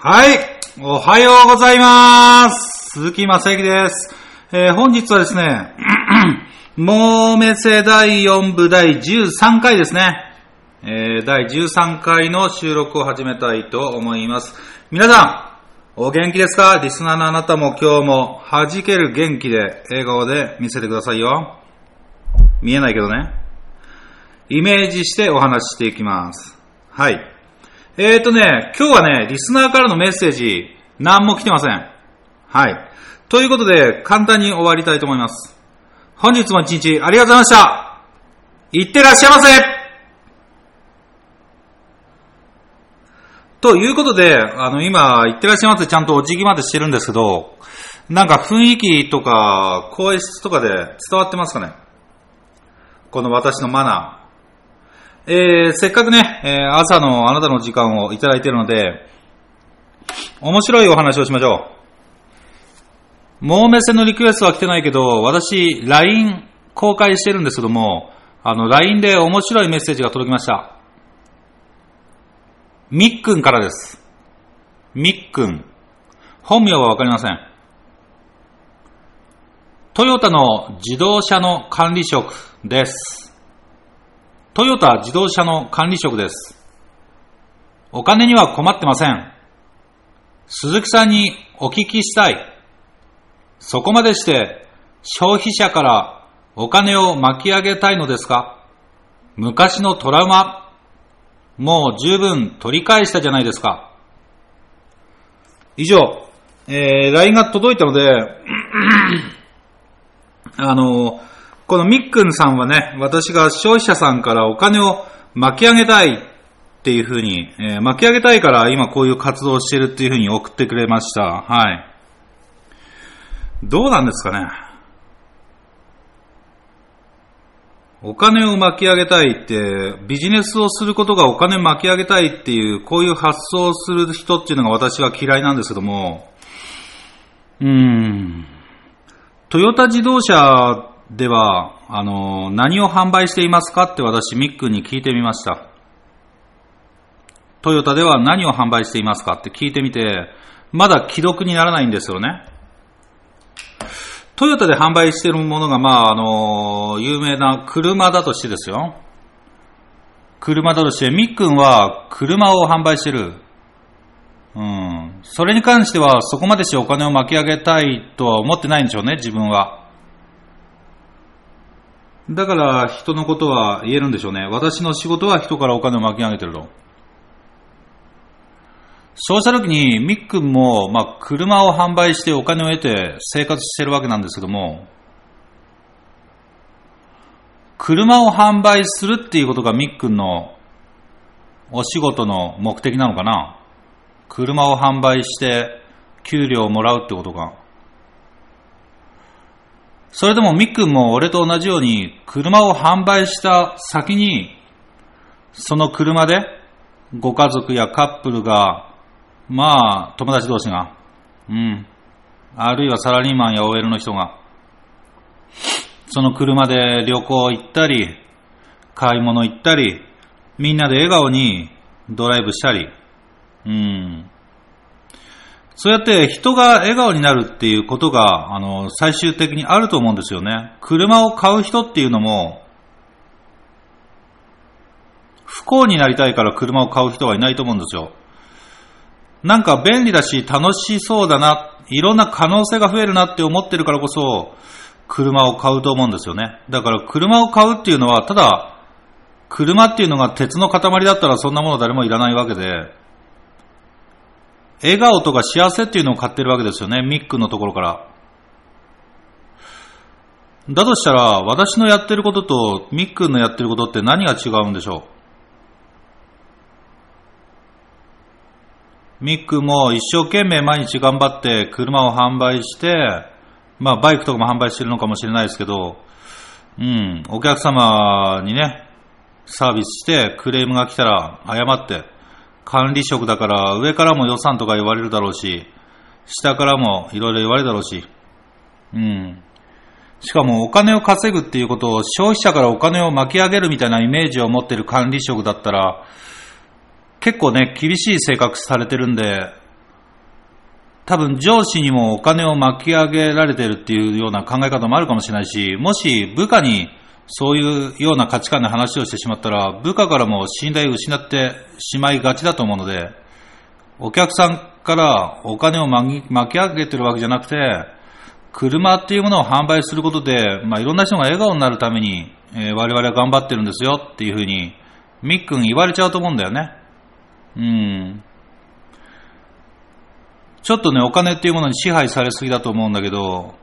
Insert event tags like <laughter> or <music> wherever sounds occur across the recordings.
はい。おはようございます。鈴木正幸です。えー本日はですね、<clears throat> もうめせ第4部第13回ですね。えー第13回の収録を始めたいと思います。皆さん、お元気ですか？リスナーのあなたも今日も弾ける元気で笑顔で見せてくださいよ。見えないけどね。イメージしてお話ししていきます。はい。えーとね、今日はね、リスナーからのメッセージ、何も来てません。はい。ということで、簡単に終わりたいと思います。本日も一日ありがとうございました。いってらっしゃいませということで、あの、今、いってらっしゃいませちゃんとお辞儀までしてるんですけど、なんか雰囲気とか、声質とかで伝わってますかねこの私のマナー。えー、せっかくね、えー朝のあなたの時間をいただいているので、面白いお話をしましょう。もう目線のリクエストは来てないけど、私、LINE 公開してるんですけども、あの、LINE で面白いメッセージが届きました。みっくんからです。みっくん。本名はわかりません。トヨタの自動車の管理職です。トヨタ自動車の管理職です。お金には困ってません。鈴木さんにお聞きしたい。そこまでして消費者からお金を巻き上げたいのですか？昔のトラウマ、もう十分取り返したじゃないですか。以上、えー、LINE が届いたので、あの、このみっくんさんはね、私が消費者さんからお金を巻き上げたいっていうふうに、えー巻き上げたいから今こういう活動をしてるっていうふうに送ってくれました。はい。どうなんですかね。お金を巻き上げたいって、ビジネスをすることがお金巻き上げたいっていう、こういう発想をする人っていうのが私は嫌いなんですけども、うーん。トヨタ自動車では、あの、何を販売していますかって私、ミックに聞いてみました。トヨタでは何を販売していますかって聞いてみて、まだ既読にならないんですよね。トヨタで販売しているものが、まあ、あの、有名な車だとしてですよ。車だとして、ミックンは車を販売してる。うん。それに関しては、そこまでしてお金を巻き上げたいとは思ってないんでしょうね、自分は。だから、人のことは言えるんでしょうね。私の仕事は人からお金を巻き上げてると。そうした時に、みっくんも、まあ、車を販売してお金を得て生活してるわけなんですけども、車を販売するっていうことがみっくんのお仕事の目的なのかな車を販売して給料をもらうってことが。それでもみっくんも俺と同じように車を販売した先にその車でご家族やカップルがまあ友達同士がうん。あるいはサラリーマンや OL の人がその車で旅行行ったり買い物行ったりみんなで笑顔にドライブしたりうん。そうやって人が笑顔になるっていうことが、あの、最終的にあると思うんですよね。車を買う人っていうのも、不幸になりたいから車を買う人はいないと思うんですよ。なんか便利だし楽しそうだな、いろんな可能性が増えるなって思ってるからこそ、車を買うと思うんですよね。だから車を買うっていうのは、ただ、車っていうのが鉄の塊だったらそんなもの誰もいらないわけで、笑顔とか幸せっていうのを買ってるわけですよね、ミックのところから。だとしたら、私のやってることとミックのやってることって何が違うんでしょう？ミックも一生懸命毎日頑張って車を販売して、まあバイクとかも販売してるのかもしれないですけど、うん、お客様にね、サービスしてクレームが来たら謝って、管理職だから上からも予算とか言われるだろうし、下からもいろいろ言われるだろうし、うん。しかもお金を稼ぐっていうことを消費者からお金を巻き上げるみたいなイメージを持ってる管理職だったら、結構ね、厳しい性格されてるんで、多分上司にもお金を巻き上げられてるっていうような考え方もあるかもしれないし、もし部下にそういうような価値観で話をしてしまったら、部下からも信頼を失ってしまいがちだと思うので、お客さんからお金を巻き上げてるわけじゃなくて、車っていうものを販売することで、まあ、いろんな人が笑顔になるために、えー、我々は頑張ってるんですよっていうふうに、みっくん言われちゃうと思うんだよね。うん。ちょっとね、お金っていうものに支配されすぎだと思うんだけど、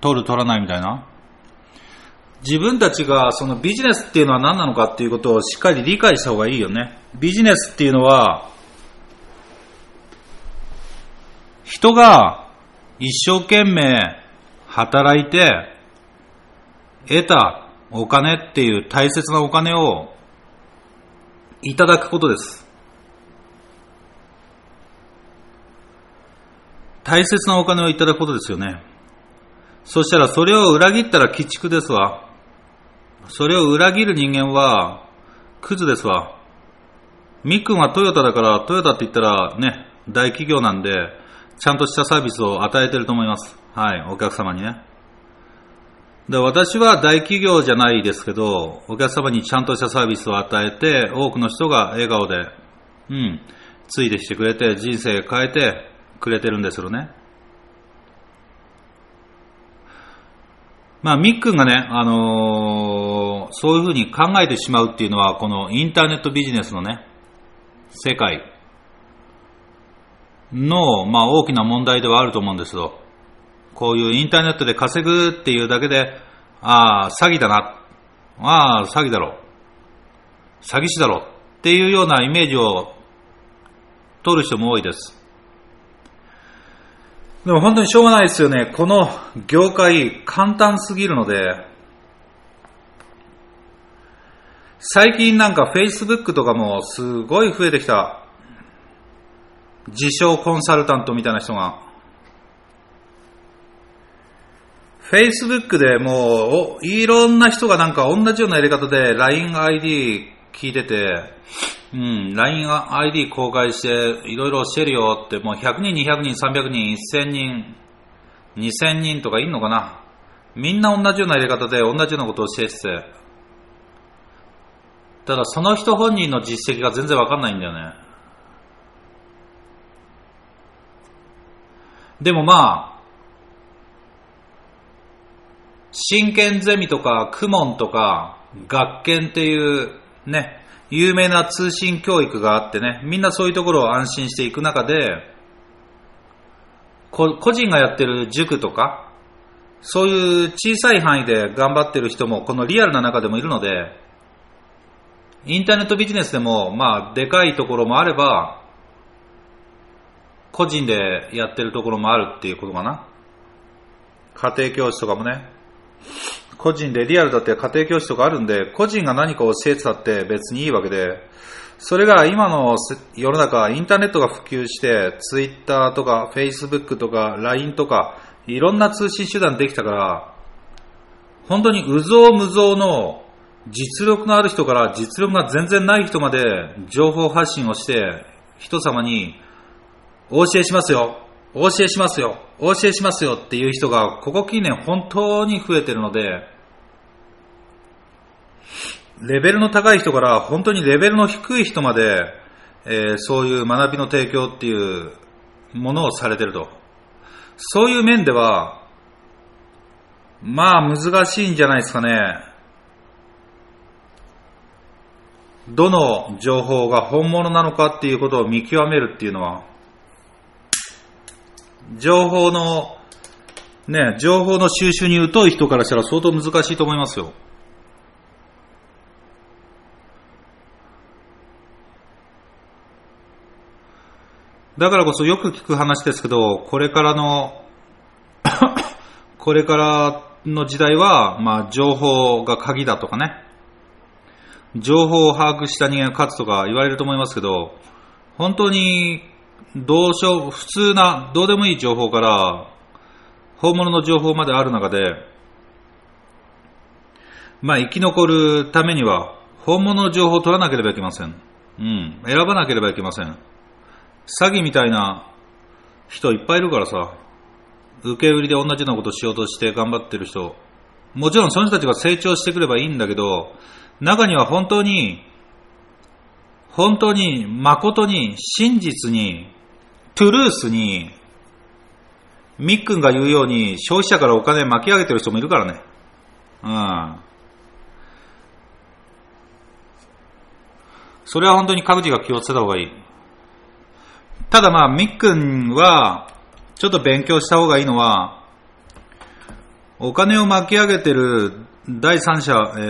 取る取らないみたいな。自分たちがそのビジネスっていうのは何なのかっていうことをしっかり理解した方がいいよね。ビジネスっていうのは、人が一生懸命働いて得たお金っていう大切なお金をいただくことです。大切なお金をいただくことですよね。そしたらそれを裏切ったら鬼畜ですわ。それを裏切る人間はクズですわ。みっくんはトヨタだからトヨタって言ったらね、大企業なんで、ちゃんとしたサービスを与えてると思います。はい、お客様にね。で私は大企業じゃないですけど、お客様にちゃんとしたサービスを与えて、多くの人が笑顔で、うん、ついてきてくれて、人生変えてくれてるんですよね。まあ、みっくんがね、あのー、そういうふうに考えてしまうっていうのは、このインターネットビジネスのね、世界の、まあ、大きな問題ではあると思うんですよ。こういうインターネットで稼ぐっていうだけで、ああ、詐欺だな。ああ、詐欺だろ。詐欺師だろ。っていうようなイメージを取る人も多いです。でも本当にしょうがないですよね。この業界簡単すぎるので、最近なんか Facebook とかもすごい増えてきた。自称コンサルタントみたいな人が。Facebook でもう、いろんな人がなんか同じようなやり方で LINEID 聞いてて、うん、LINEID 公開していろいろ教えるよって、もう100人、200人、300人、1000人、2000人とかいんのかなみんな同じようなやり方で同じようなことを教えてて、ただその人本人の実績が全然わかんないんだよね。でもまあ、真剣ゼミとか、クモンとか、学研っていうね、有名な通信教育があってね、みんなそういうところを安心していく中で、個人がやってる塾とか、そういう小さい範囲で頑張ってる人もこのリアルな中でもいるので、インターネットビジネスでも、まあ、でかいところもあれば、個人でやってるところもあるっていうことかな。家庭教師とかもね。個人でリアルだって家庭教師とかあるんで、個人が何か教えてたって別にいいわけで、それが今の世の中、インターネットが普及して、ツイッターとか、フェイスブックとか、LINE とか、いろんな通信手段できたから、本当にうぞうむぞうの実力のある人から実力が全然ない人まで情報発信をして、人様にお教えしますよ。お教えしますよ。お教えしますよっていう人が、ここ近年本当に増えてるので、レベルの高い人から本当にレベルの低い人まで、えー、そういう学びの提供っていうものをされてると。そういう面では、まあ難しいんじゃないですかね。どの情報が本物なのかっていうことを見極めるっていうのは、情報の、ね、情報の収集に疎い人からしたら相当難しいと思いますよ。だからこそよく聞く話ですけど、これからの <coughs> これからの時代は、まあ、情報が鍵だとかね、情報を把握した人間が勝つとか言われると思いますけど、本当にどうしよう、普通な、どうでもいい情報から、本物の情報まである中で、まあ生き残るためには、本物の情報を取らなければいけません。うん。選ばなければいけません。詐欺みたいな人いっぱいいるからさ、受け売りで同じようなことしようとして頑張ってる人、もちろんその人たちが成長してくればいいんだけど、中には本当に、本当に、誠に、真実に、トゥルースに、みっくんが言うように消費者からお金巻き上げてる人もいるからね。うん。それは本当に各自が気をつけた方がいい。ただまあ、みっくんは、ちょっと勉強した方がいいのは、お金を巻き上げてる第三者、え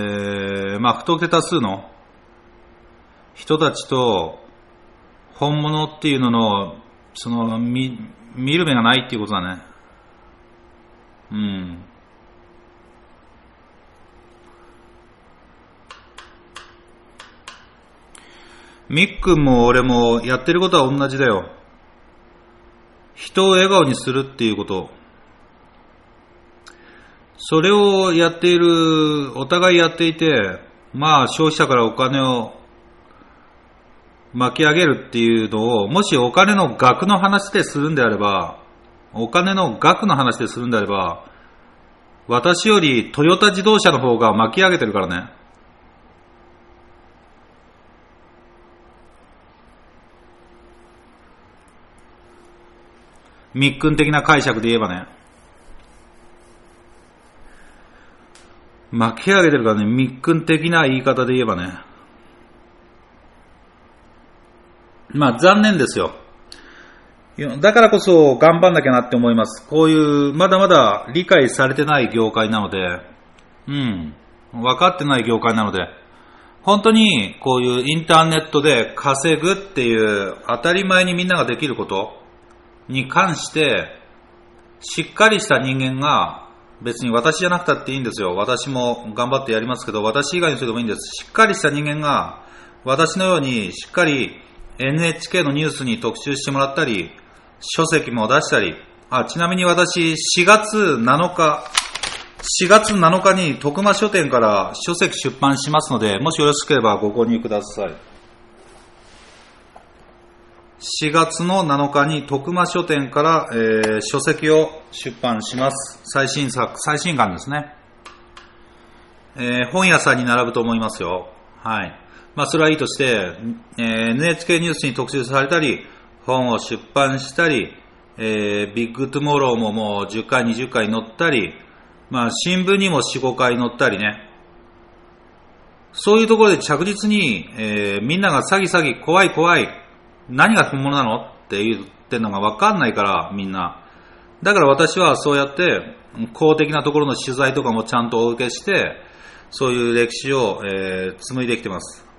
ー、まあ、不当手多数の人たちと、本物っていうのの、その、見、見る目がないっていうことだね。うん。みっくんも俺もやってることは同じだよ。人を笑顔にするっていうこと。それをやっている、お互いやっていて、まあ消費者からお金を巻き上げるっていうのを、もしお金の額の話でするんであれば、お金の額の話でするんであれば、私よりトヨタ自動車の方が巻き上げてるからね。密訓的な解釈で言えばね。巻き上げてるからね、密訓的な言い方で言えばね。まあ残念ですよ。だからこそ頑張んなきゃなって思います。こういうまだまだ理解されてない業界なので、うん、分かってない業界なので、本当にこういうインターネットで稼ぐっていう当たり前にみんなができること、に関して、しっかりした人間が、別に私じゃなくたっていいんですよ。私も頑張ってやりますけど、私以外の人でもいいんです。しっかりした人間が、私のようにしっかり NHK のニュースに特集してもらったり、書籍も出したり、あ、ちなみに私4月7日、4月7日に徳間書店から書籍出版しますので、もしよろしければご購入ください。4月の7日に徳間書店から、えー、書籍を出版します。最新作、最新刊ですね。えー、本屋さんに並ぶと思いますよ。はい。まあ、それはいいとして、えー、NHK ニュースに特集されたり、本を出版したり、えー、ビッグトゥモローももう10回、20回載ったり、まあ、新聞にも4、5回載ったりね。そういうところで着実に、えー、みんなが詐欺詐欺、怖い怖い、何が本物なの？って言ってんのが分かんないから、みんな。だから私はそうやって、公的なところの取材とかもちゃんとお受けして、そういう歴史を、えー、紡いできてます。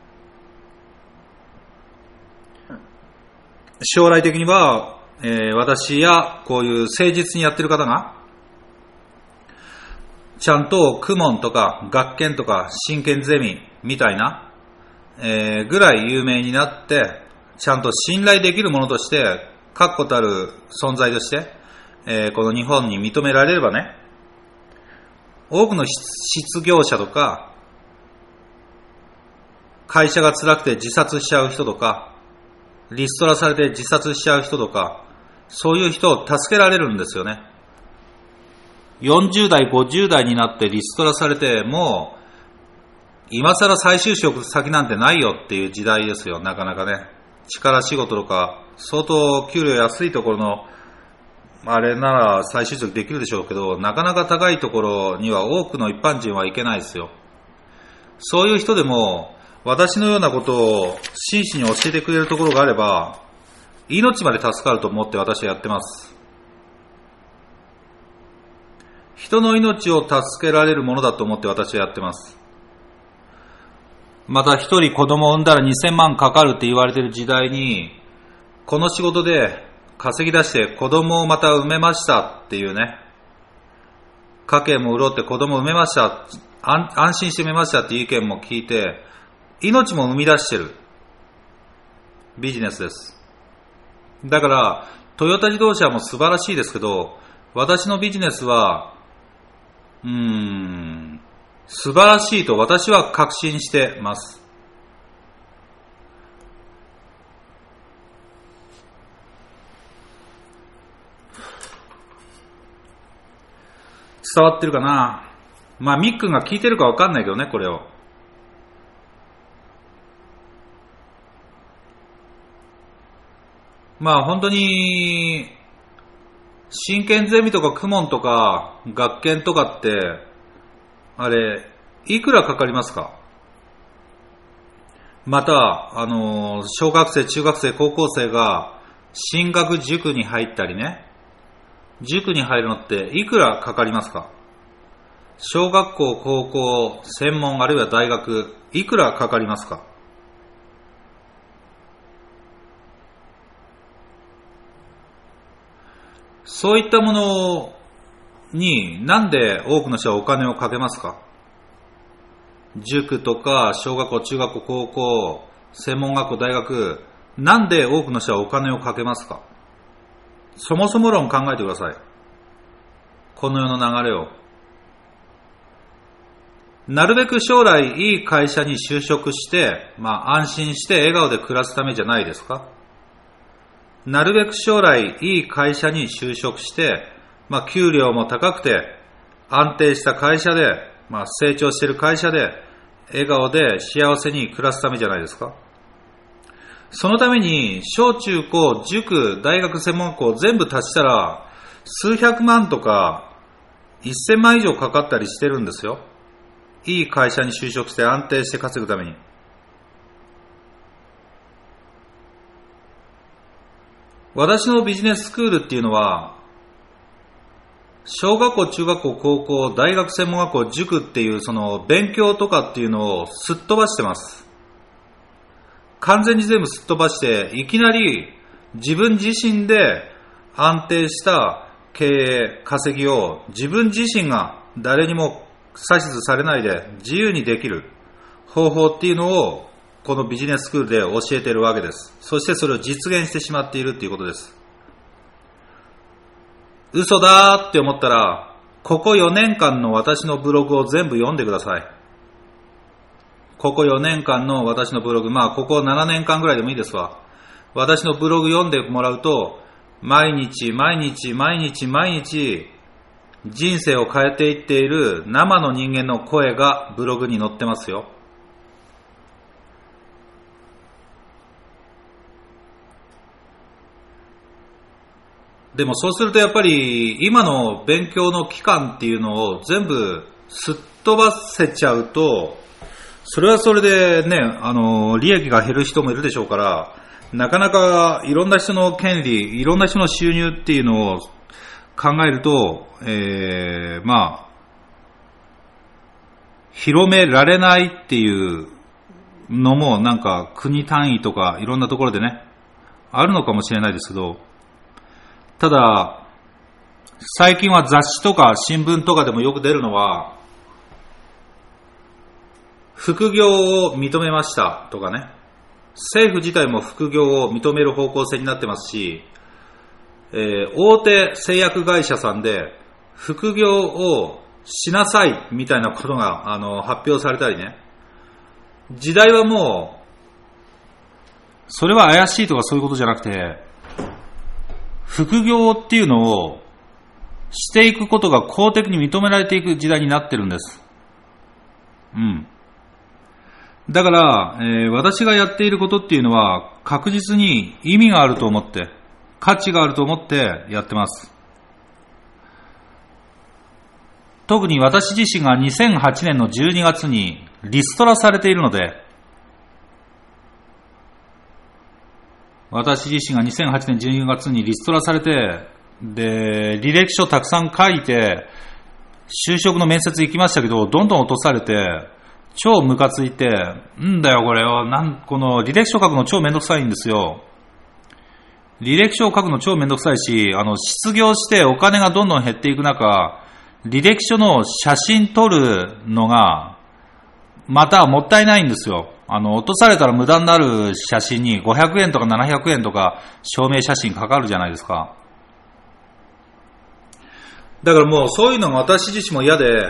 将来的には、えー、私やこういう誠実にやってる方が、ちゃんと公文とか学研とか真剣ゼミみたいな、えー、ぐらい有名になって、ちゃんと信頼できるものとして、確固たる存在として、えー、この日本に認められればね、多くの失業者とか、会社が辛くて自殺しちゃう人とか、リストラされて自殺しちゃう人とか、そういう人を助けられるんですよね。40代、50代になってリストラされて、もう、今更再就職先なんてないよっていう時代ですよ、なかなかね。力仕事とか、相当給料安いところの、あれなら再就職できるでしょうけど、なかなか高いところには多くの一般人は行けないですよ。そういう人でも、私のようなことを真摯に教えてくれるところがあれば、命まで助かると思って私はやってます。人の命を助けられるものだと思って私はやってます。また一人子供を産んだら2000万かかるって言われてる時代に、この仕事で稼ぎ出して子供をまた産めましたっていうね、家計も潤って子供を産めました、安心して産めましたっていう意見も聞いて、命も生み出してるビジネスです。だから、トヨタ自動車も素晴らしいですけど、私のビジネスは、うーん、素晴らしいと私は確信してます。伝わってるかな？まあ、みっくんが聞いてるかわかんないけどね、これを。まあ、本当に、真剣ゼミとかクモンとか学研とかって、あれ、いくらかかりますか？また、あの、小学生、中学生、高校生が進学塾に入ったりね、塾に入るのっていくらかかりますか？小学校、高校、専門、あるいは大学、いくらかかりますか？そういったものになんで多くの人はお金をかけますか？塾とか小学校、中学校、高校、専門学校、大学、なんで多くの人はお金をかけますか？そもそも論考えてください。この世の流れを。なるべく将来いい会社に就職して、まあ安心して笑顔で暮らすためじゃないですか？なるべく将来いい会社に就職して、まあ、給料も高くて安定した会社で、まあ、成長している会社で笑顔で幸せに暮らすためじゃないですか。そのために小中高、塾、大学専門校全部足したら数百万とか一千万以上かかったりしてるんですよ。いい会社に就職して安定して稼ぐために。私のビジネススクールっていうのは、小学校、中学校、高校、大学専門学校、塾っていうその勉強とかっていうのをすっ飛ばしてます。完全に全部すっ飛ばして、いきなり自分自身で安定した経営、稼ぎを自分自身が誰にも指図されないで自由にできる方法っていうのをこのビジネススクールで教えているわけです。そしてそれを実現してしまっているっていうことです。嘘だーって思ったら、ここ4年間の私のブログを全部読んでください。ここ4年間の私のブログ、まあここ7年間ぐらいでもいいですわ。私のブログ読んでもらうと、毎日毎日毎日毎日人生を変えていっている生の人間の声がブログに載ってますよ。でもそうするとやっぱり今の勉強の期間っていうのを全部すっ飛ばせちゃうと、それはそれでね、あの、利益が減る人もいるでしょうから、なかなかいろんな人の権利、いろんな人の収入っていうのを考えると、えー、まあ、広められないっていうのもなんか国単位とかいろんなところでね、あるのかもしれないですけど、ただ、最近は雑誌とか新聞とかでもよく出るのは、副業を認めましたとかね、政府自体も副業を認める方向性になってますし、えー、大手製薬会社さんで副業をしなさいみたいなことがあの発表されたりね、時代はもう、それは怪しいとかそういうことじゃなくて、副業っていうのをしていくことが公的に認められていく時代になってるんです。うん。だから、えー、私がやっていることっていうのは確実に意味があると思って、価値があると思ってやってます。特に私自身が2008年の12月にリストラされているので、私自身が2008年12月にリストラされて、で、履歴書たくさん書いて、就職の面接行きましたけど、どんどん落とされて、超ムカついて、んだよこれよ、なん、この履歴書書くの超めんどくさいんですよ。履歴書を書くの超めんどくさいし、あの、失業してお金がどんどん減っていく中、履歴書の写真撮るのが、またもったいないんですよ。あの、落とされたら無駄になる写真に500円とか700円とか証明写真かかるじゃないですか。だからもうそういうのが私自身も嫌で、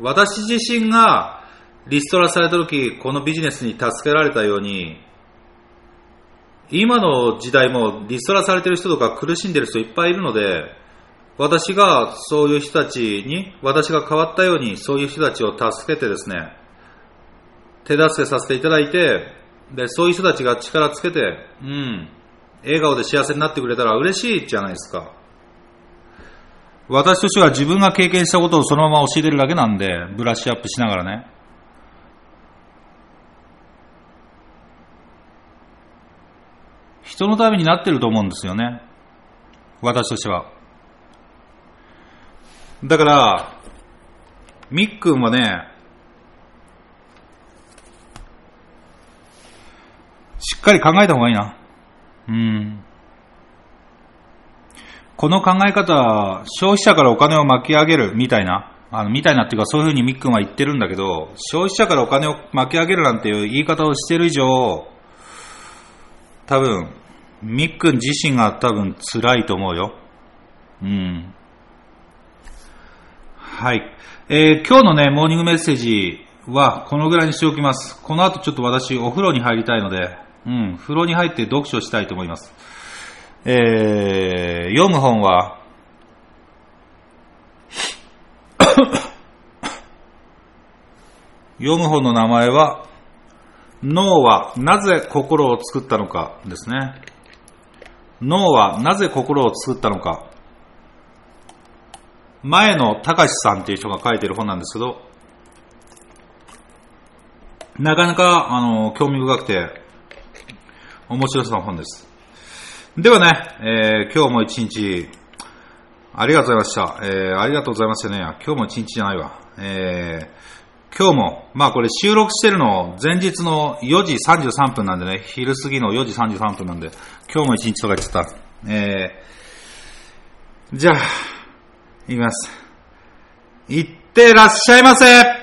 私自身がリストラされた時、このビジネスに助けられたように、今の時代もリストラされてる人とか苦しんでる人いっぱいいるので、私がそういう人たちに、私が変わったように、そういう人たちを助けてですね、手助けさせていただいて、で、そういう人たちが力つけて、うん、笑顔で幸せになってくれたら嬉しいじゃないですか。私としては自分が経験したことをそのまま教えてるだけなんで、ブラッシュアップしながらね。人のためになってると思うんですよね。私としては。だから、みっくんはね、っかり考えた方がいいな。うん。この考え方、消費者からお金を巻き上げるみたいな、あの、みたいなっていうかそういうふうにみっくんは言ってるんだけど、消費者からお金を巻き上げるなんていう言い方をしてる以上、多分、みっくん自身が多分辛いと思うよ。うん。はい。えー、今日のね、モーニングメッセージはこのぐらいにしておきます。この後ちょっと私お風呂に入りたいので、うん、風呂に入って読書したいと思います。えー、読む本は、<coughs> 読む本の名前は、脳はなぜ心を作ったのかですね。脳はなぜ心を作ったのか。前野隆さんっていう人が書いてる本なんですけど、なかなか、あの、興味深くて、面白そうな本です。ではね、えー、今日も一日、ありがとうございました。えー、ありがとうございましたね。今日も一日じゃないわ。えー、今日も、まあこれ収録してるの前日の4時33分なんでね、昼過ぎの4時33分なんで、今日も一日とか言ってた。えー、じゃあ、言います。いってらっしゃいませ